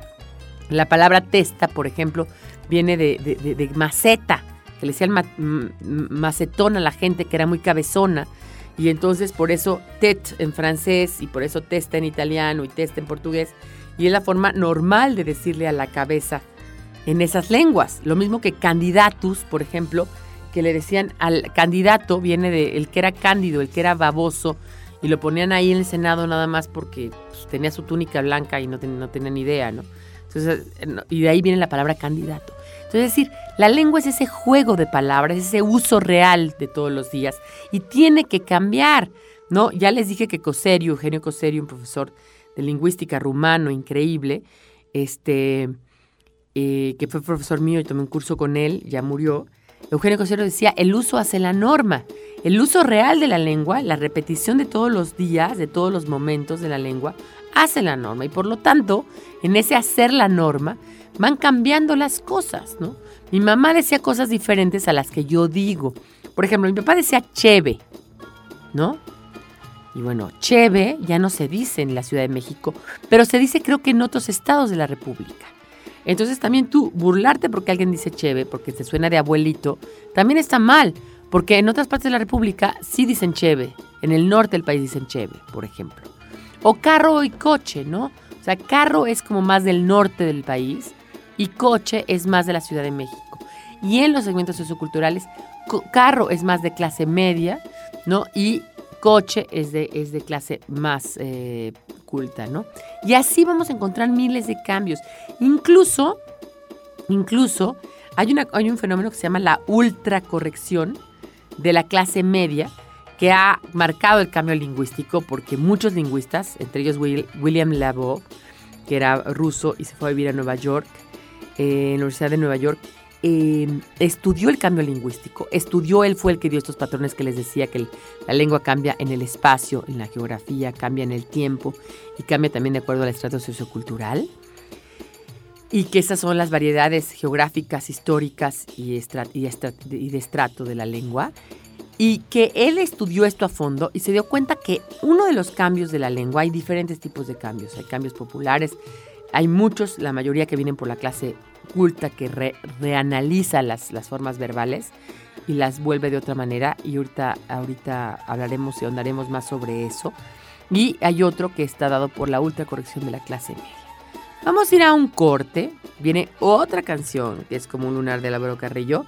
La palabra testa, por ejemplo, viene de, de maceta, le decían macetón a la gente que era muy cabezona. Y entonces por eso tet en francés y por eso testa en italiano y testa en portugués. Y es la forma normal de decirle a la cabeza en esas lenguas. Lo mismo que candidatus, por ejemplo, que le decían al candidato, viene de el que era cándido, el que era baboso, y lo ponían ahí en el Senado nada más porque pues, tenía su túnica blanca y no, no tenían idea, ¿no? Entonces, eh, y de ahí viene la palabra candidato. Es decir, la lengua es ese juego de palabras, ese uso real de todos los días y tiene que cambiar, ¿no? Ya les dije que Coserio, Eugenio Coserio, un profesor de lingüística rumano increíble, este, eh, que fue profesor mío y tomé un curso con él, ya murió, Eugenio Coserio decía, el uso hace la norma. El uso real de la lengua, la repetición de todos los días, de todos los momentos de la lengua, hace la norma. Y por lo tanto, en ese hacer la norma, van cambiando las cosas, ¿no? Mi mamá decía cosas diferentes a las que yo digo. Por ejemplo, mi papá decía cheve, ¿no? Y bueno, cheve ya no se dice en la Ciudad de México, pero se dice creo que en otros estados de la República. Entonces también tú burlarte porque alguien dice cheve, porque te suena de abuelito, también está mal, porque en otras partes de la República sí dicen cheve, en el norte del país dicen cheve, por ejemplo. O carro y coche, ¿no? O sea, carro es como más del norte del país y coche es más de la Ciudad de México. Y en los segmentos socioculturales, carro es más de clase media, ¿no? Y coche es de, es de clase más eh, culta, ¿no? Y así vamos a encontrar miles de cambios. Incluso, incluso, hay, una, hay un fenómeno que se llama la ultracorrección de la clase media, que ha marcado el cambio lingüístico porque muchos lingüistas, entre ellos William Labo, que era ruso y se fue a vivir a Nueva York, eh, en la Universidad de Nueva York, Em, estudió el cambio lingüístico, estudió, él fue el que dio estos patrones que les decía que la lengua cambia en el espacio, en la geografía, cambia en el tiempo y cambia también de acuerdo al estrato sociocultural. Y que esas son las variedades geográficas, históricas y, y de estrato de la lengua. Y que él estudió esto a fondo y se dio cuenta que uno de los cambios de la lengua, hay diferentes tipos de cambios, hay cambios populares, hay muchos, la mayoría que vienen por la clase culta que reanaliza las, formas verbales y las vuelve de otra manera. Y ahorita, ahorita hablaremos y ahondaremos más sobre eso. Y hay otro que está dado por la ultracorrección de la clase media. Vamos a ir a un corte. Viene otra canción que es como un lunar de Álvaro Carrillo.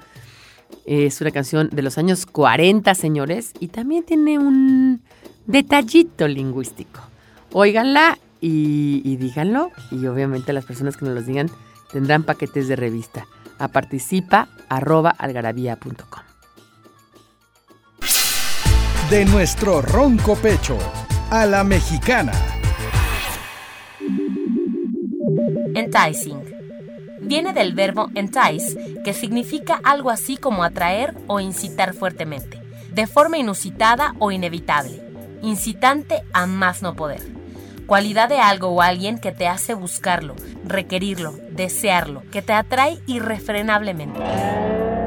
Es una canción de los años 40, señores, y también tiene un detallito lingüístico. Óiganla y, y díganlo, y obviamente las personas que nos los digan tendrán paquetes de revista. A participa De nuestro ronco pecho a la mexicana. Enticing. Viene del verbo entice, que significa algo así como atraer o incitar fuertemente, de forma inusitada o inevitable, incitante a más no poder cualidad de algo o alguien que te hace buscarlo, requerirlo, desearlo, que te atrae irrefrenablemente.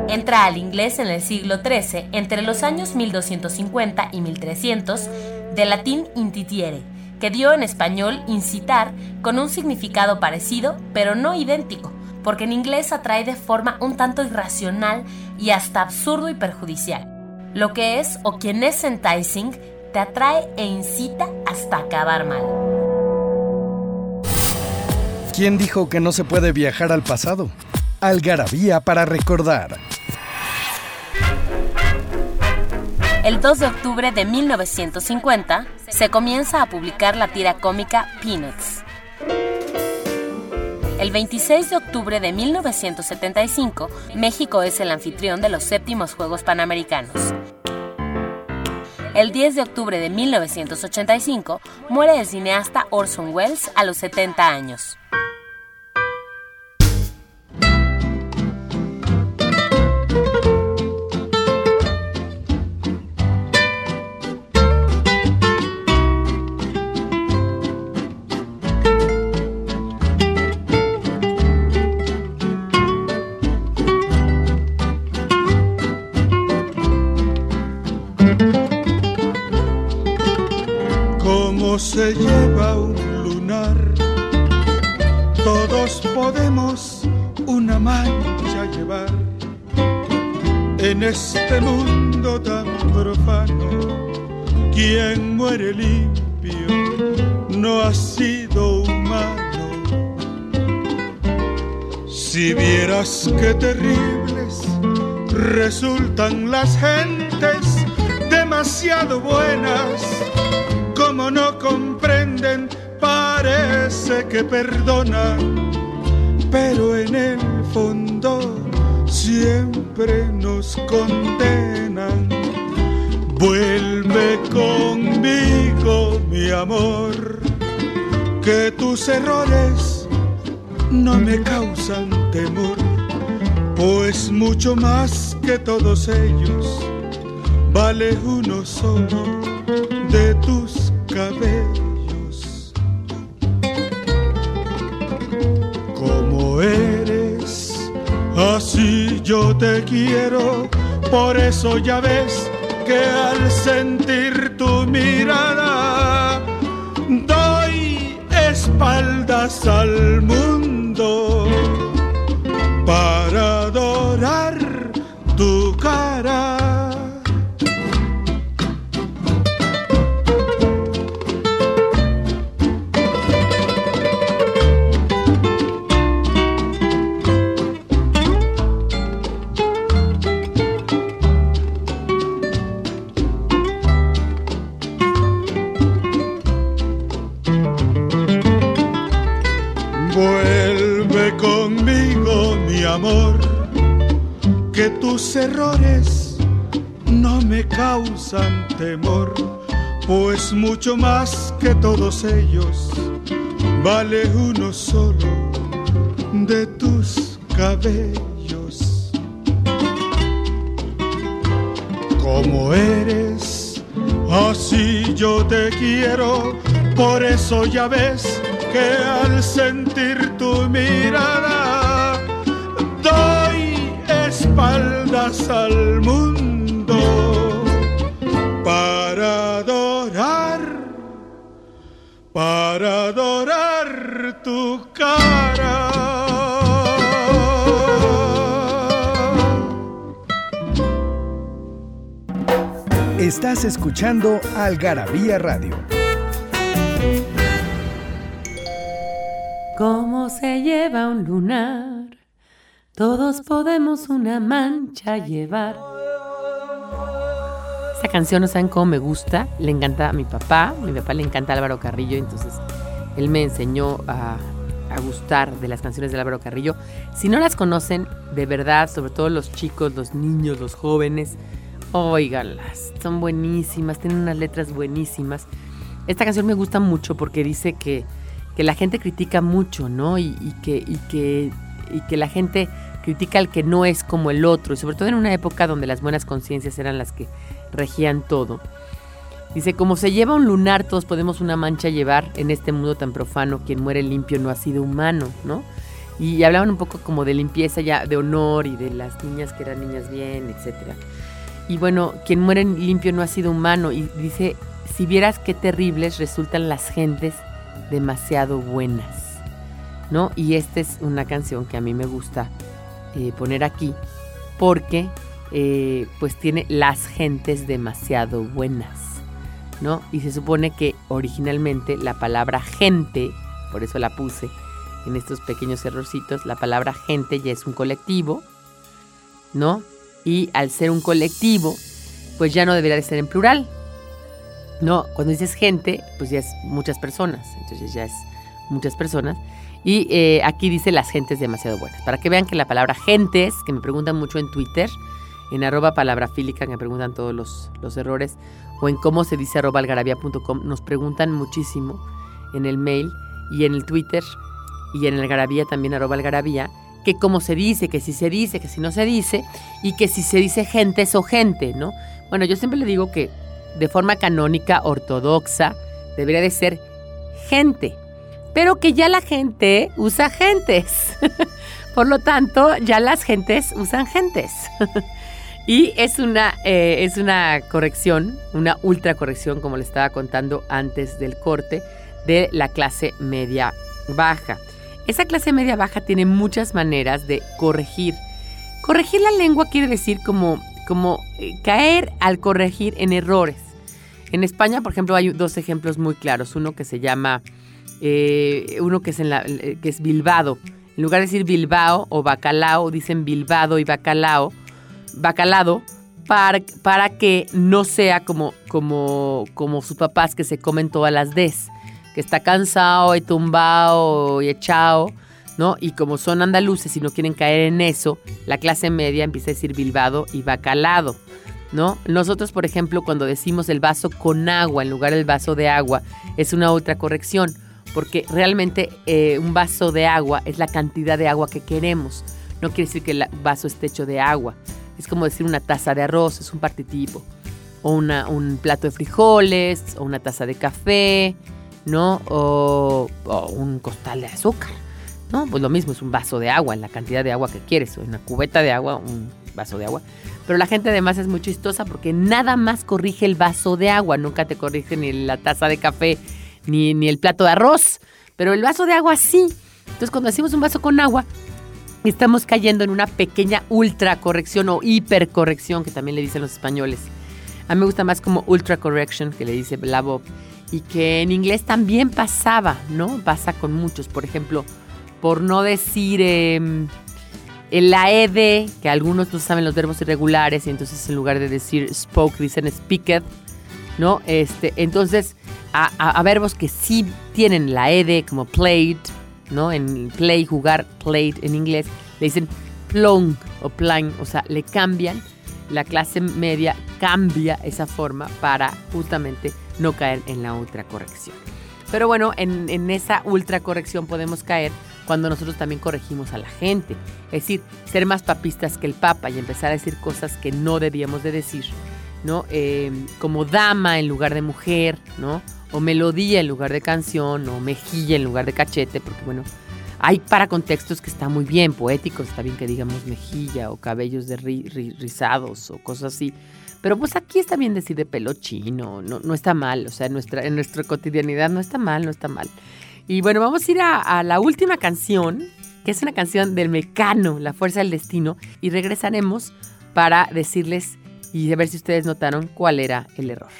Entra al inglés en el siglo XIII, entre los años 1250 y 1300, de latín intitiere, que dio en español incitar con un significado parecido, pero no idéntico, porque en inglés atrae de forma un tanto irracional y hasta absurdo y perjudicial. Lo que es o quien es enticing te atrae e incita hasta acabar mal. ¿Quién dijo que no se puede viajar al pasado? Algarabía para recordar. El 2 de octubre de 1950 se comienza a publicar la tira cómica Peanuts. El 26 de octubre de 1975, México es el anfitrión de los séptimos Juegos Panamericanos. El 10 de octubre de 1985 muere el cineasta Orson Welles a los 70 años. Lleva un lunar. Todos podemos una mancha llevar en este mundo tan profano. Quien muere limpio no ha sido humano. Si vieras qué terribles resultan las gentes demasiado buenas, no comprenden, parece que perdonan, pero en el fondo siempre nos condenan. Vuelve conmigo, mi amor, que tus errores no me causan temor, pues mucho más que todos ellos vale uno solo de tus cabellos. Como eres, así yo te quiero, por eso ya ves que al sentir tu mirada doy espaldas al mundo más que todos ellos. Vale uno solo de tus cabellos. Como eres, así yo te quiero, por eso ya ves que al sentir tu mirada doy espaldas al mundo Estás escuchando Algarabía Radio. ¿Cómo se lleva un lunar? Todos podemos una mancha llevar. Esta canción no saben cómo me gusta. Le encanta a mi papá. Mi papá le encanta Álvaro Carrillo. Entonces él me enseñó a, a gustar de las canciones de Álvaro Carrillo. Si no las conocen, de verdad, sobre todo los chicos, los niños, los jóvenes, óiganlas. Son buenísimas. Tienen unas letras buenísimas. Esta canción me gusta mucho porque dice que que la gente critica mucho, ¿no? Y, y, que, y, que, y que la gente critica al que no es como el otro, y sobre todo en una época donde las buenas conciencias eran las que regían todo. Dice, como se lleva un lunar, todos podemos una mancha llevar en este mundo tan profano, quien muere limpio no ha sido humano, ¿no? Y hablaban un poco como de limpieza ya, de honor y de las niñas que eran niñas bien, etc. Y bueno, quien muere limpio no ha sido humano, y dice, si vieras qué terribles resultan las gentes demasiado buenas, ¿no? Y esta es una canción que a mí me gusta eh, poner aquí porque eh, pues tiene las gentes demasiado buenas, ¿no? Y se supone que originalmente la palabra gente, por eso la puse en estos pequeños errorcitos, la palabra gente ya es un colectivo, ¿no? Y al ser un colectivo, pues ya no debería de ser en plural, no, cuando dices gente, pues ya es muchas personas, entonces ya es muchas personas. Y eh, aquí dice las gentes demasiado buenas. Para que vean que la palabra gentes, que me preguntan mucho en Twitter, en arroba palabrafílica, que me preguntan todos los, los errores, o en cómo se dice arroba algarabía.com, nos preguntan muchísimo en el mail y en el Twitter y en algarabía también arroba algarabía, que cómo se dice, que si se dice, que si no se dice, y que si se dice gentes o gente, ¿no? Bueno, yo siempre le digo que de forma canónica ortodoxa debería de ser gente, pero que ya la gente usa gentes. Por lo tanto, ya las gentes usan gentes. y es una, eh, es una corrección, una ultra corrección, como le estaba contando antes del corte, de la clase media baja. Esa clase media baja tiene muchas maneras de corregir. Corregir la lengua quiere decir como como eh, caer al corregir en errores. En España, por ejemplo, hay dos ejemplos muy claros. Uno que se llama, eh, uno que es, en la, eh, que es Bilbado. En lugar de decir Bilbao o bacalao, dicen Bilbado y bacalao, bacalado, para, para que no sea como, como, como sus papás que se comen todas las des, que está cansado y tumbado y echado, ¿no? Y como son andaluces y no quieren caer en eso, la clase media empieza a decir Bilbado y bacalado. ¿No? Nosotros, por ejemplo, cuando decimos el vaso con agua en lugar del vaso de agua, es una otra corrección porque realmente eh, un vaso de agua es la cantidad de agua que queremos. No quiere decir que el vaso esté hecho de agua. Es como decir una taza de arroz, es un partitipo. O una, un plato de frijoles, o una taza de café, ¿no? O, un costal de azúcar, ¿no? Pues lo mismo, es un vaso de agua, la cantidad de agua que quieres. O una cubeta de agua, un vaso de agua. Pero la gente además es muy chistosa porque nada más corrige el vaso de agua, nunca te corrige ni la taza de café ni, el plato de arroz, pero el vaso de agua sí. Entonces cuando hacemos un vaso con agua, estamos cayendo en una pequeña ultra corrección o hipercorrección, que también le dicen los españoles. A mí me gusta más como ultra correction, que le dice la Bob, y que en inglés también pasaba, ¿no? Pasa con muchos, por ejemplo, por no decir eh, la ed, que algunos no saben los verbos irregulares, y entonces en lugar de decir spoke, dicen speaked, ¿no? Este, entonces, a, verbos que sí tienen la ed, como played, ¿no? En play, jugar, played en inglés, le dicen plong o plan, o sea, le cambian, la clase media cambia esa forma para justamente no caer en la ultracorrección. Pero bueno, en, en esa ultracorrección podemos caer cuando nosotros también corregimos a la gente. Es decir, ser más papistas que el Papa y empezar a decir cosas que no debíamos de decir, ¿no? Eh, como dama en lugar de mujer, ¿no? o melodía en lugar de canción, o mejilla en lugar de cachete, porque bueno, hay para contextos que está muy bien, poéticos, está bien que digamos mejilla o cabellos de rizados o cosas así. Pero pues aquí está bien decir de pelo chino, no, no está mal, o sea, en nuestra, en nuestra cotidianidad no está mal, no está mal. Y bueno, vamos a ir a, a la última canción, que es una canción del Mecano, La Fuerza del Destino, y regresaremos para decirles y a ver si ustedes notaron cuál era el error.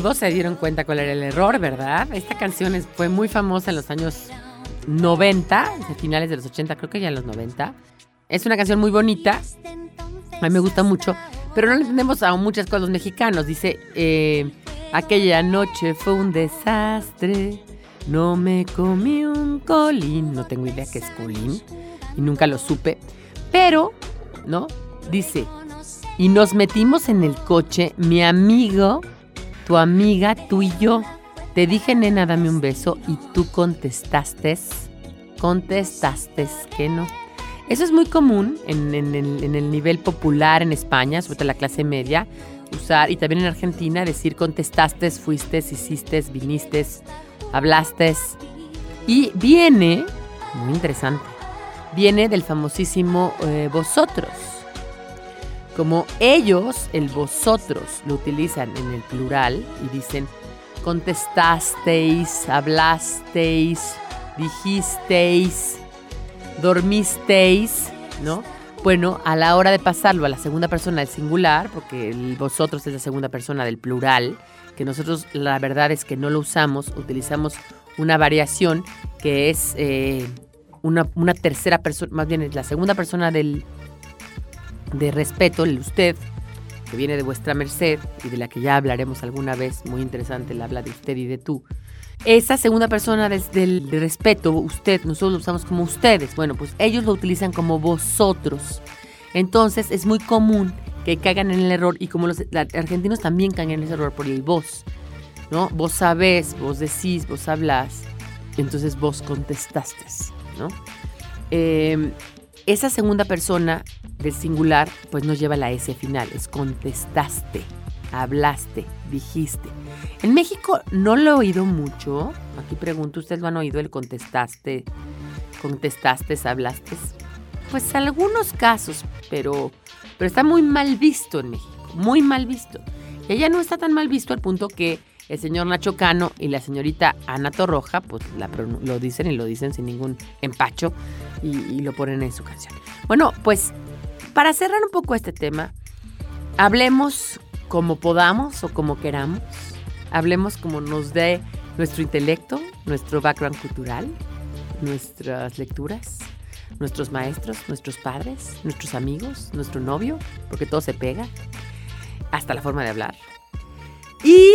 Todos se dieron cuenta cuál era el error, ¿verdad? Esta canción fue muy famosa en los años 90, a finales de los 80, creo que ya en los 90. Es una canción muy bonita, a mí me gusta mucho, pero no le entendemos a muchas cosas los mexicanos. Dice, eh, aquella noche fue un desastre, no me comí un colín, no tengo idea qué es colín y nunca lo supe, pero, ¿no? Dice, y nos metimos en el coche, mi amigo, tu amiga, tú y yo. Te dije, nena, dame un beso y tú contestaste, contestaste que no. Eso es muy común en, en el- en el nivel popular en España, sobre todo la clase media, usar, y también en Argentina, decir contestaste, fuiste, hiciste, viniste, hablaste. Y viene, muy interesante, viene del famosísimo eh, vosotros. Como ellos, el vosotros, lo utilizan en el plural y dicen contestasteis, hablasteis, dijisteis, dormisteis, ¿no? Bueno, a la hora de pasarlo a la segunda persona del singular, porque el vosotros es la segunda persona del plural, que nosotros la verdad es que no lo usamos, utilizamos una variación que es eh, una, una tercera persona, más bien es la segunda persona del, de respeto, el usted, que viene de vuestra merced y de la que ya hablaremos alguna vez, muy interesante, el habla de usted y de tú. Esa segunda persona del de respeto, usted, nosotros lo usamos como ustedes. Bueno, pues ellos lo utilizan como vosotros. Entonces es muy común que caigan en el error y como los argentinos también caen en ese error por el vos, ¿no? Vos sabés, vos decís, vos hablas, entonces vos contestaste, ¿no? Eh, esa segunda persona del singular pues no lleva la S final, es contestaste, hablaste, dijiste. En México no lo he oído mucho. Aquí pregunto, ¿ustedes lo han oído el contestaste, contestaste, hablaste? Pues algunos casos, pero, pero está muy mal visto en México, muy mal visto. Y ya no está tan mal visto al punto que el señor Nacho Cano y la señorita Ana Torroja, pues lo dicen y lo dicen sin ningún empacho y, y lo ponen en su canción. Bueno, pues para cerrar un poco este tema, hablemos como podamos o como queramos, hablemos como nos dé nuestro intelecto, nuestro background cultural, nuestras lecturas, nuestros maestros, nuestros padres, nuestros amigos, nuestro novio, porque todo se pega, hasta la forma de hablar. Y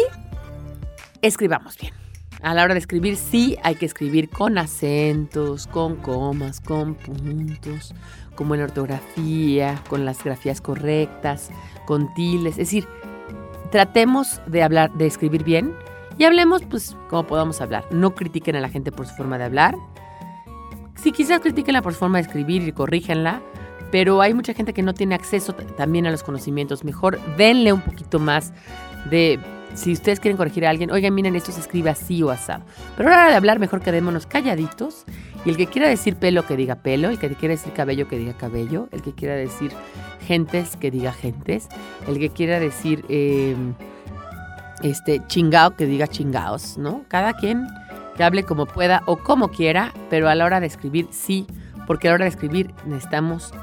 escribamos bien. A la hora de escribir, sí hay que escribir con acentos, con comas, con puntos, como en ortografía, con las grafías correctas, con tildes. Es decir, tratemos de hablar, de escribir bien y hablemos, pues, como podamos hablar. No critiquen a la gente por su forma de hablar. Si quizás critiquenla por su forma de escribir y corríjanla, pero hay mucha gente que no tiene acceso también a los conocimientos. Mejor denle un poquito más de si ustedes quieren corregir a alguien, oigan, miren, esto se escribe así o asado. Pero a la hora de hablar, mejor quedémonos calladitos. Y el que quiera decir pelo, que diga pelo. El que quiera decir cabello, que diga cabello. El que quiera decir gentes, que diga gentes. El que quiera decir eh, este chingao, que diga chingaos, ¿no? Cada quien que hable como pueda o como quiera, pero a la hora de escribir, sí. Porque a la hora de escribir necesitamos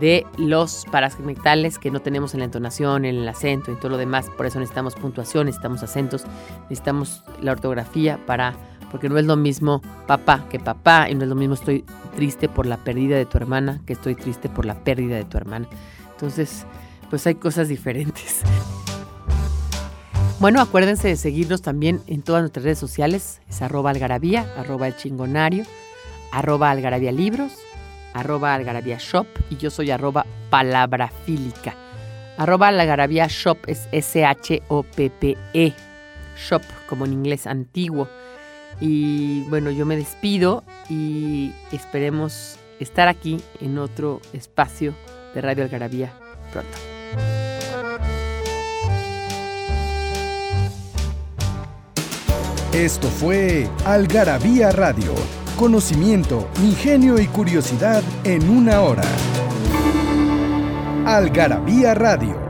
de los parasegmentales que no tenemos en la entonación, en el acento y todo lo demás. Por eso necesitamos puntuación, necesitamos acentos, necesitamos la ortografía para, porque no es lo mismo papá que papá y no es lo mismo estoy triste por la pérdida de tu hermana que estoy triste por la pérdida de tu hermana. Entonces, pues hay cosas diferentes. Bueno, acuérdense de seguirnos también en todas nuestras redes sociales. Es arroba algarabía, arroba el chingonario, arroba algarabía libros, arroba algarabía shop y yo soy arroba palabrafílica. Arroba algarabía shop es S-H-O-P-P-E. Shop, como en inglés antiguo. Y bueno, yo me despido y esperemos estar aquí en otro espacio de Radio Algarabía pronto. Esto fue Algarabía Radio. Conocimiento, ingenio y curiosidad en una hora. Algarabía Radio